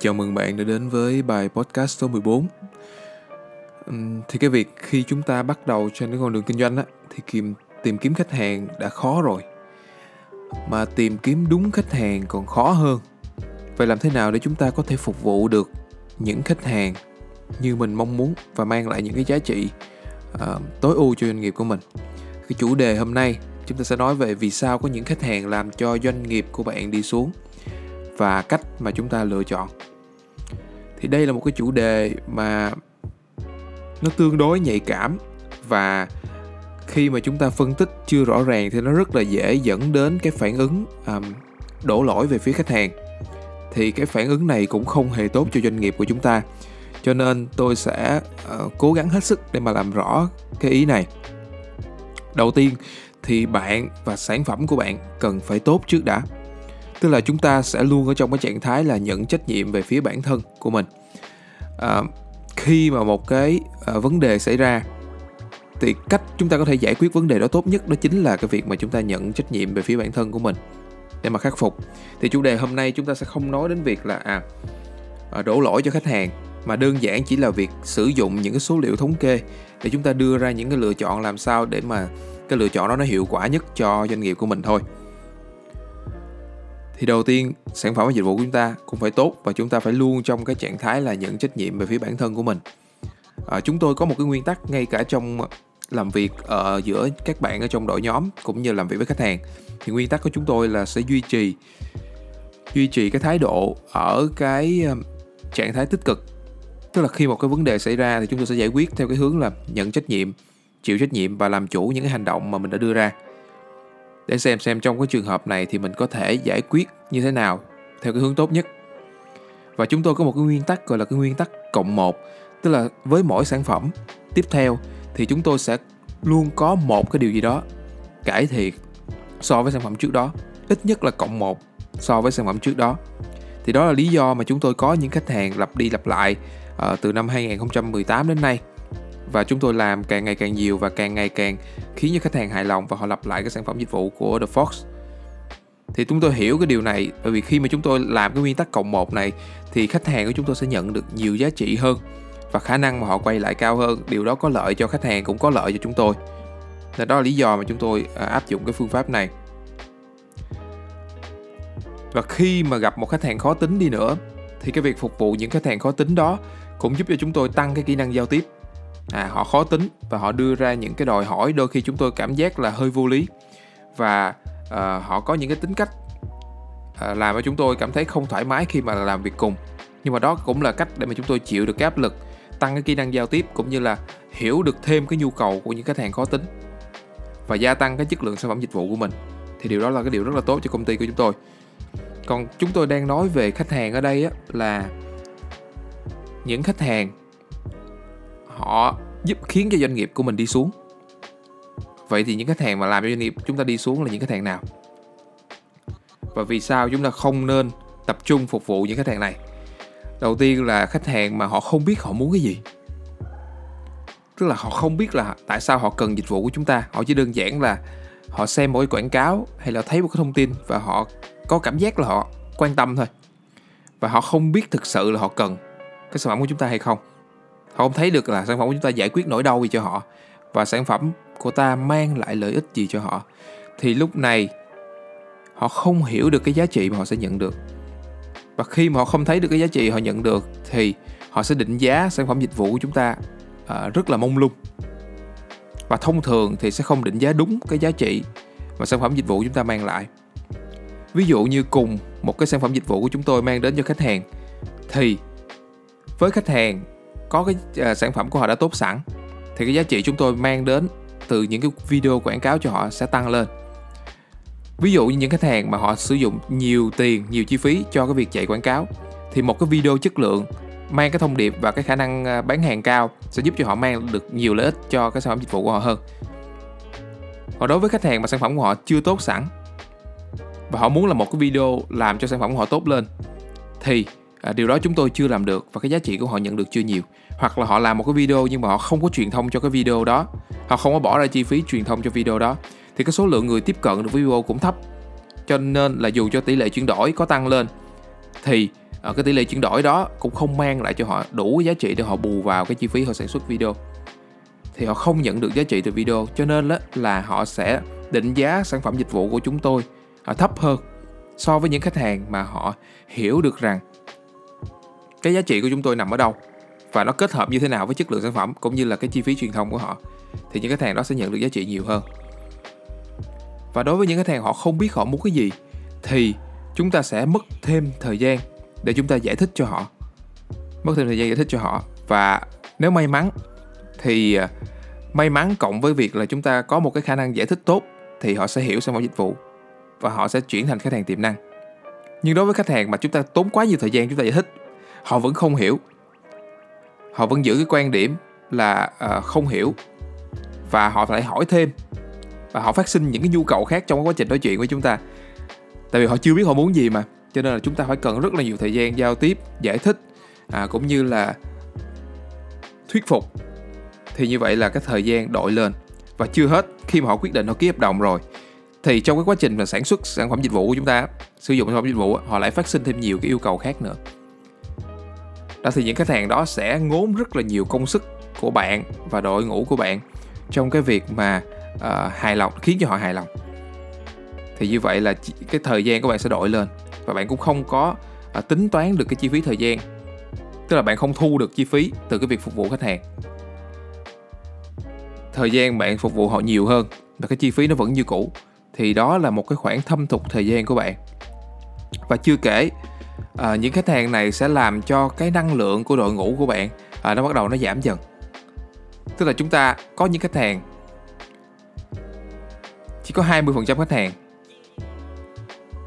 Chào mừng bạn đã đến với bài podcast số 14 Thì cái việc khi chúng ta bắt đầu trên cái con đường kinh doanh á Thì tìm, tìm kiếm khách hàng đã khó rồi. Mà tìm kiếm đúng khách hàng còn khó hơn. Vậy làm thế nào để chúng ta có thể phục vụ được những khách hàng như mình mong muốn Và mang lại những cái giá trị uh, tối ưu cho doanh nghiệp của mình? Cái chủ đề hôm nay chúng ta sẽ nói về vì sao có những khách hàng làm cho doanh nghiệp của bạn đi xuống và cách mà chúng ta lựa chọn. Thì đây là một cái chủ đề mà nó tương đối nhạy cảm và khi mà chúng ta phân tích chưa rõ ràng thì nó rất là dễ dẫn đến cái phản ứng um, đổ lỗi về phía khách hàng. Thì cái phản ứng này cũng không hề tốt cho doanh nghiệp của chúng ta. Cho nên tôi sẽ uh, cố gắng hết sức để mà làm rõ cái ý này. Đầu tiên thì bạn và sản phẩm của bạn cần phải tốt trước đã tức là chúng ta sẽ luôn ở trong cái trạng thái là nhận trách nhiệm về phía bản thân của mình. À, khi mà một cái à, vấn đề xảy ra thì cách chúng ta có thể giải quyết vấn đề đó tốt nhất đó chính là cái việc mà chúng ta nhận trách nhiệm về phía bản thân của mình để mà khắc phục. Thì chủ đề hôm nay chúng ta sẽ không nói đến việc là à, à đổ lỗi cho khách hàng mà đơn giản chỉ là việc sử dụng những cái số liệu thống kê để chúng ta đưa ra những cái lựa chọn làm sao để mà cái lựa chọn đó nó hiệu quả nhất cho doanh nghiệp của mình thôi thì đầu tiên sản phẩm và dịch vụ của chúng ta cũng phải tốt và chúng ta phải luôn trong cái trạng thái là nhận trách nhiệm về phía bản thân của mình. À, chúng tôi có một cái nguyên tắc ngay cả trong làm việc ở giữa các bạn ở trong đội nhóm cũng như làm việc với khách hàng. Thì nguyên tắc của chúng tôi là sẽ duy trì duy trì cái thái độ ở cái um, trạng thái tích cực. Tức là khi một cái vấn đề xảy ra thì chúng tôi sẽ giải quyết theo cái hướng là nhận trách nhiệm chịu trách nhiệm và làm chủ những cái hành động mà mình đã đưa ra để xem xem trong cái trường hợp này thì mình có thể giải quyết như thế nào theo cái hướng tốt nhất. Và chúng tôi có một cái nguyên tắc gọi là cái nguyên tắc cộng một, tức là với mỗi sản phẩm tiếp theo thì chúng tôi sẽ luôn có một cái điều gì đó cải thiện so với sản phẩm trước đó, ít nhất là cộng một so với sản phẩm trước đó. Thì đó là lý do mà chúng tôi có những khách hàng lặp đi lặp lại uh, từ năm 2018 đến nay và chúng tôi làm càng ngày càng nhiều và càng ngày càng khiến cho khách hàng hài lòng và họ lặp lại cái sản phẩm dịch vụ của The Fox. Thì chúng tôi hiểu cái điều này, bởi vì khi mà chúng tôi làm cái nguyên tắc cộng một này, thì khách hàng của chúng tôi sẽ nhận được nhiều giá trị hơn và khả năng mà họ quay lại cao hơn. Điều đó có lợi cho khách hàng, cũng có lợi cho chúng tôi. Là đó là lý do mà chúng tôi à, áp dụng cái phương pháp này. Và khi mà gặp một khách hàng khó tính đi nữa, thì cái việc phục vụ những khách hàng khó tính đó cũng giúp cho chúng tôi tăng cái kỹ năng giao tiếp à, họ khó tính và họ đưa ra những cái đòi hỏi đôi khi chúng tôi cảm giác là hơi vô lý. Và à, họ có những cái tính cách à, làm cho chúng tôi cảm thấy không thoải mái khi mà làm việc cùng. Nhưng mà đó cũng là cách để mà chúng tôi chịu được cái áp lực tăng cái kỹ năng giao tiếp cũng như là hiểu được thêm cái nhu cầu của những khách hàng khó tính và gia tăng cái chất lượng sản phẩm dịch vụ của mình. Thì điều đó là cái điều rất là tốt cho công ty của chúng tôi. Còn chúng tôi đang nói về khách hàng ở đây á, là những khách hàng họ giúp khiến cho doanh nghiệp của mình đi xuống. Vậy thì những khách hàng mà làm cho doanh nghiệp chúng ta đi xuống là những khách hàng nào? Và vì sao chúng ta không nên tập trung phục vụ những khách hàng này? Đầu tiên là khách hàng mà họ không biết họ muốn cái gì. Tức là họ không biết là tại sao họ cần dịch vụ của chúng ta. Họ chỉ đơn giản là họ xem một cái quảng cáo hay là thấy một cái thông tin và họ có cảm giác là họ quan tâm thôi. Và họ không biết thực sự là họ cần cái sản phẩm của chúng ta hay không họ không thấy được là sản phẩm của chúng ta giải quyết nỗi đau gì cho họ. Và sản phẩm của ta mang lại lợi ích gì cho họ. Thì lúc này họ không hiểu được cái giá trị mà họ sẽ nhận được. Và khi mà họ không thấy được cái giá trị họ nhận được thì họ sẽ định giá sản phẩm dịch vụ của chúng ta uh, rất là mông lung. Và thông thường thì sẽ không định giá đúng cái giá trị mà sản phẩm dịch vụ chúng ta mang lại. Ví dụ như cùng một cái sản phẩm dịch vụ của chúng tôi mang đến cho khách hàng thì với khách hàng có cái uh, sản phẩm của họ đã tốt sẵn thì cái giá trị chúng tôi mang đến từ những cái video quảng cáo cho họ sẽ tăng lên. Ví dụ như những khách hàng mà họ sử dụng nhiều tiền nhiều chi phí cho cái việc chạy quảng cáo thì một cái video chất lượng mang cái thông điệp và cái khả năng ờ, bán hàng cao sẽ giúp cho họ mang được nhiều lợi ích cho cái sản phẩm dịch vụ của họ hơn. Còn đối với khách hàng mà sản phẩm của họ chưa tốt sẵn và họ muốn là một cái video làm cho sản phẩm của họ tốt lên thì à, điều đó chúng tôi chưa làm được và cái giá trị của họ nhận được chưa nhiều. Hoặc là họ làm một cái video nhưng mà họ không có truyền thông cho cái video đó. Họ không có bỏ ra chi phí truyền thông cho video đó. Thì cái số lượng người tiếp cận được với video cũng thấp. Cho nên là dù cho tỷ lệ chuyển đổi có tăng lên thì uh, cái tỷ lệ chuyển đổi đó cũng không mang lại cho họ đủ giá trị để họ bù vào cái chi phí họ sản xuất video. Thì họ không nhận được giá trị từ video cho nên là, là họ sẽ định giá sản phẩm dịch vụ của chúng tôi à, thấp hơn so với những khách hàng mà họ hiểu được rằng cái giá trị của chúng tôi nằm ở đâu và nó kết hợp như thế nào với chất lượng sản phẩm cũng như là cái chi phí truyền thông của họ, thì những khách hàng đó sẽ nhận được giá trị nhiều hơn. Và đối với những khách hàng họ không biết họ muốn cái gì, thì chúng ta sẽ mất thêm thời gian để chúng ta giải thích cho họ. Mất thêm thời gian giải thích cho họ. Và nếu may mắn, thì à, may mắn cộng với việc là chúng ta có một cái khả năng giải thích tốt, thì họ sẽ hiểu sản phẩm dịch vụ và họ sẽ chuyển thành khách hàng tiềm năng. Nhưng đối với khách hàng mà chúng ta tốn quá nhiều thời gian chúng ta giải thích họ vẫn không hiểu. Họ vẫn giữ cái quan điểm là uh, không hiểu. Và họ phải hỏi thêm. Và họ phát sinh những cái nhu cầu khác trong quá trình nói chuyện với chúng ta. Tại vì họ chưa biết họ muốn gì mà. Cho nên là chúng ta phải cần rất là nhiều thời gian giao tiếp giải thích à, cũng như là thuyết phục. Thì như vậy là cái thời gian đội lên. Và chưa hết khi mà họ quyết định họ ký hợp đồng rồi thì trong cái quá trình mà sản xuất sản phẩm dịch vụ của chúng ta sử dụng sản phẩm dịch vụ họ lại phát sinh thêm nhiều cái yêu cầu khác nữa đó thì những khách hàng đó sẽ ngốn rất là nhiều công sức của bạn và đội ngũ của bạn trong cái việc mà uh, hài lòng khiến cho họ hài lòng. Thì như vậy là cái thời gian của bạn sẽ đội lên và bạn cũng không có uh, tính toán được cái chi phí thời gian. Tức là bạn không thu được chi phí từ cái việc phục vụ khách hàng. Thời gian bạn phục vụ họ nhiều hơn và cái chi phí nó vẫn như cũ thì đó là một cái khoản thâm thục thời gian của bạn. Và chưa kể à, những khách hàng này sẽ làm cho cái năng lượng của đội ngũ của bạn à, nó bắt đầu nó giảm dần. Tức là chúng ta có những khách hàng chỉ có 20% khách hàng.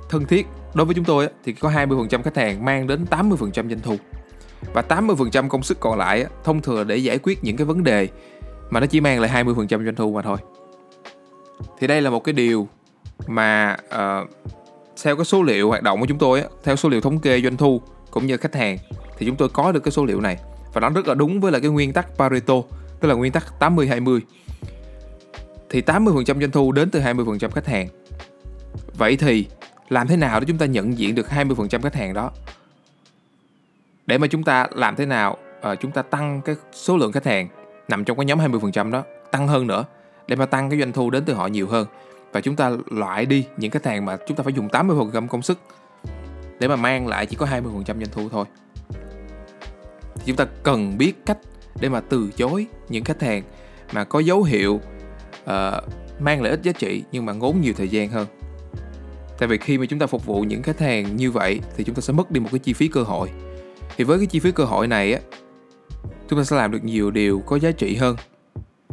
Thân thiết đối với chúng tôi thì có 20% khách hàng mang đến 80% doanh thu. Và 80% công sức còn lại thông thường để giải quyết những cái vấn đề mà nó chỉ mang lại 20% doanh thu mà thôi. Thì đây là một cái điều mà uh, theo cái số liệu hoạt động của chúng tôi theo số liệu thống kê doanh thu cũng như khách hàng thì chúng tôi có được cái số liệu này. Và nó rất là đúng với lại cái nguyên tắc Pareto tức là nguyên tắc 80 20 thì 80% doanh thu đến từ 20% khách hàng. Vậy thì làm thế nào để chúng ta nhận diện được 20% khách hàng đó? Để mà chúng ta làm thế nào à, chúng ta tăng cái số lượng khách hàng nằm trong cái nhóm 20% đó tăng hơn nữa để mà tăng cái doanh thu đến từ họ nhiều hơn và chúng ta loại đi những khách hàng mà chúng ta phải dùng 80% công sức để mà mang lại chỉ có 20% doanh thu thôi. Thì chúng ta cần biết cách để mà từ chối những khách hàng mà có dấu hiệu uh, mang lợi ích giá trị nhưng mà ngốn nhiều thời gian hơn. Tại vì khi mà chúng ta phục vụ những khách hàng như vậy thì chúng ta sẽ mất đi một cái chi phí cơ hội. Thì với cái chi phí cơ hội này á chúng ta sẽ làm được nhiều điều có giá trị hơn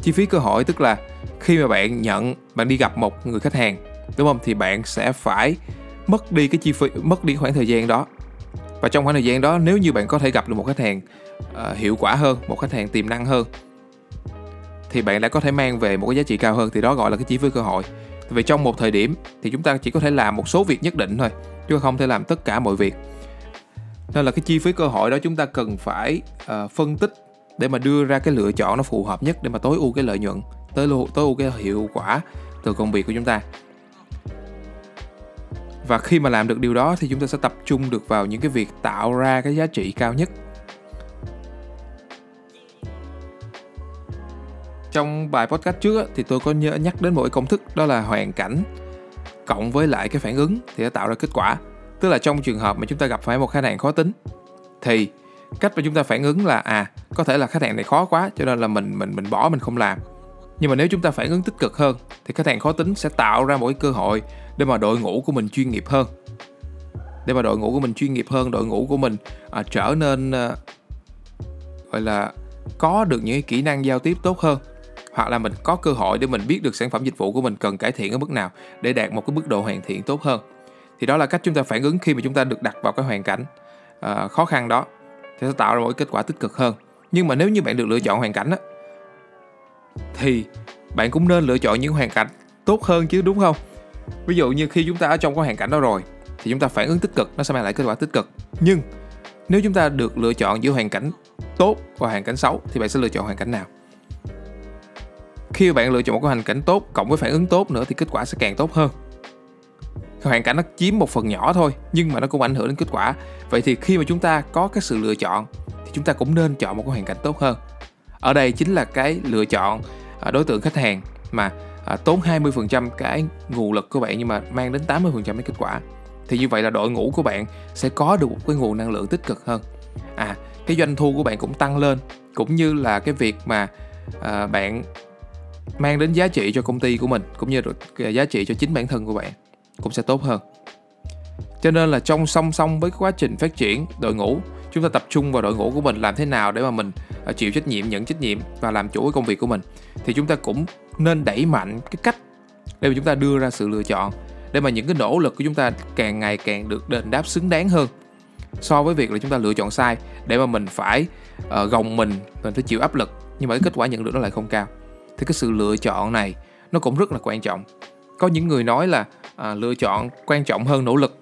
chi phí cơ hội tức là khi mà bạn nhận bạn đi gặp một người khách hàng đúng không? Thì bạn sẽ phải mất đi cái chi phí mất đi khoảng thời gian đó. Và trong khoảng thời gian đó nếu như bạn có thể gặp được một khách hàng uh, hiệu quả hơn một khách hàng tiềm năng hơn thì bạn đã có thể mang về một cái giá trị cao hơn. Thì đó gọi là cái chi phí cơ hội. Vì trong một thời điểm thì chúng ta chỉ có thể làm một số việc nhất định thôi chứ không thể làm tất cả mọi việc. Nên là cái chi phí cơ hội đó chúng ta cần phải uh, phân tích để mà đưa ra cái lựa chọn nó phù hợp nhất để mà tối ưu cái lợi nhuận, tối ưu tối ưu cái hiệu quả từ công việc của chúng ta. Và khi mà làm được điều đó thì chúng ta sẽ tập trung được vào những cái việc tạo ra cái giá trị cao nhất. Trong bài podcast trước thì tôi có nhớ, nhắc đến một cái công thức, đó là hoàn cảnh cộng với lại cái phản ứng thì sẽ tạo ra kết quả. Tức là trong trường hợp mà chúng ta gặp phải một khách hàng khó tính, thì cách mà chúng ta phản ứng là à có thể là khách hàng này khó quá cho nên là mình mình mình bỏ mình không làm. Nhưng mà nếu chúng ta phản ứng tích cực hơn thì khách hàng khó tính sẽ tạo ra một cái cơ hội để mà đội ngũ của mình chuyên nghiệp hơn. Để mà đội ngũ của mình chuyên nghiệp hơn đội ngũ của mình à, trở nên à, gọi là có được những cái kỹ năng giao tiếp tốt hơn hoặc là mình có cơ hội để mình biết được sản phẩm dịch vụ của mình cần cải thiện ở mức nào để đạt một cái mức độ hoàn thiện tốt hơn. Thì đó là cách chúng ta phản ứng khi mà chúng ta được đặt vào cái hoàn cảnh à, khó khăn đó thì sẽ tạo ra một kết quả tích cực hơn. Nhưng mà nếu như bạn được lựa chọn hoàn cảnh á, thì bạn cũng nên lựa chọn những hoàn cảnh tốt hơn chứ, đúng không? Ví dụ như khi chúng ta ở trong cái hoàn cảnh đó rồi, thì chúng ta phản ứng tích cực, nó sẽ mang lại kết quả tích cực. Nhưng nếu chúng ta được lựa chọn giữa hoàn cảnh tốt và hoàn cảnh xấu, thì bạn sẽ lựa chọn hoàn cảnh nào? Khi bạn lựa chọn một cái hoàn cảnh tốt cộng với phản ứng tốt nữa, thì kết quả sẽ càng tốt hơn hoàn cảnh nó chiếm một phần nhỏ thôi nhưng mà nó cũng ảnh hưởng đến kết quả. Vậy thì khi mà chúng ta có cái sự lựa chọn thì chúng ta cũng nên chọn một cái hoàn cảnh tốt hơn. Ở đây chính là cái lựa chọn à, đối tượng khách hàng mà à, tốn 20% cái nguồn lực của bạn nhưng mà mang đến 80% cái kết quả. Thì như vậy là đội ngũ của bạn sẽ có được một cái nguồn năng lượng tích cực hơn. À cái doanh thu của bạn cũng tăng lên cũng như là cái việc mà à, bạn mang đến giá trị cho công ty của mình cũng như là giá trị cho chính bản thân của bạn cũng sẽ tốt hơn. Cho nên là trong song song với quá trình phát triển đội ngũ chúng ta tập trung vào đội ngũ của mình làm thế nào để mà mình à, chịu trách nhiệm nhận trách nhiệm và làm chủ cái công việc của mình thì chúng ta cũng nên đẩy mạnh cái cách để mà chúng ta đưa ra sự lựa chọn để mà những cái nỗ lực của chúng ta càng ngày càng được đền đáp xứng đáng hơn so với việc là chúng ta lựa chọn sai để mà mình phải uh, gồng mình mình phải chịu áp lực nhưng mà cái kết quả nhận được nó lại không cao. Thì cái sự lựa chọn này nó cũng rất là quan trọng. Có những người nói là à, lựa chọn quan trọng hơn nỗ lực.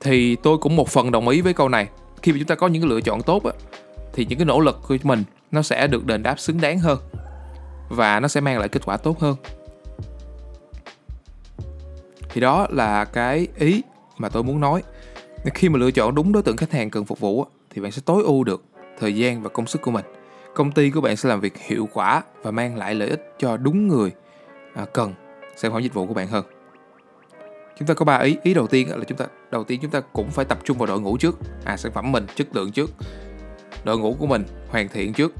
Thì tôi cũng một phần đồng ý với câu này. Khi mà chúng ta có những cái lựa chọn tốt á, thì những cái nỗ lực của mình nó sẽ được đền đáp xứng đáng hơn và nó sẽ mang lại kết quả tốt hơn. Thì đó là cái ý mà tôi muốn nói. Khi mà lựa chọn đúng đối tượng khách hàng cần phục vụ thì bạn sẽ tối ưu được thời gian và công sức của mình. Công ty của bạn sẽ làm việc hiệu quả và mang lại lợi ích cho đúng người à, cần sản phẩm dịch vụ của bạn hơn chúng ta có ba ý ý đầu tiên là chúng ta đầu tiên chúng ta cũng phải tập trung vào đội ngũ trước. À sản phẩm mình chất lượng trước. Đội ngũ của mình hoàn thiện trước.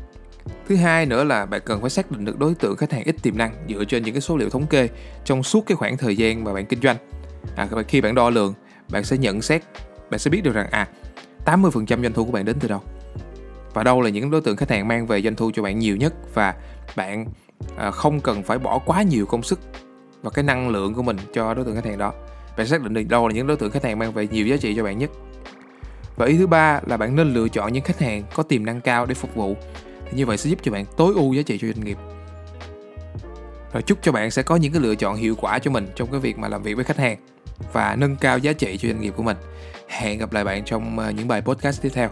Thứ hai nữa là bạn cần phải xác định được đối tượng khách hàng ít tiềm năng dựa trên những cái số liệu thống kê trong suốt cái khoảng thời gian mà bạn kinh doanh. À, khi bạn đo lường bạn sẽ nhận xét bạn sẽ biết được rằng à 80% doanh thu của bạn đến từ đâu. Và đâu là những đối tượng khách hàng mang về doanh thu cho bạn nhiều nhất và bạn à, không cần phải bỏ quá nhiều công sức và cái năng lượng của mình cho đối tượng khách hàng đó. Bạn xác định được đâu là những đối tượng khách hàng mang về nhiều giá trị cho bạn nhất. Và ý thứ ba là bạn nên lựa chọn những khách hàng có tiềm năng cao để phục vụ. Thì như vậy sẽ giúp cho bạn tối ưu giá trị cho doanh nghiệp. Rồi chúc cho bạn sẽ có những cái lựa chọn hiệu quả cho mình trong cái việc mà làm việc với khách hàng và nâng cao giá trị cho doanh nghiệp của mình. Hẹn gặp lại bạn trong ờ, những bài podcast tiếp theo.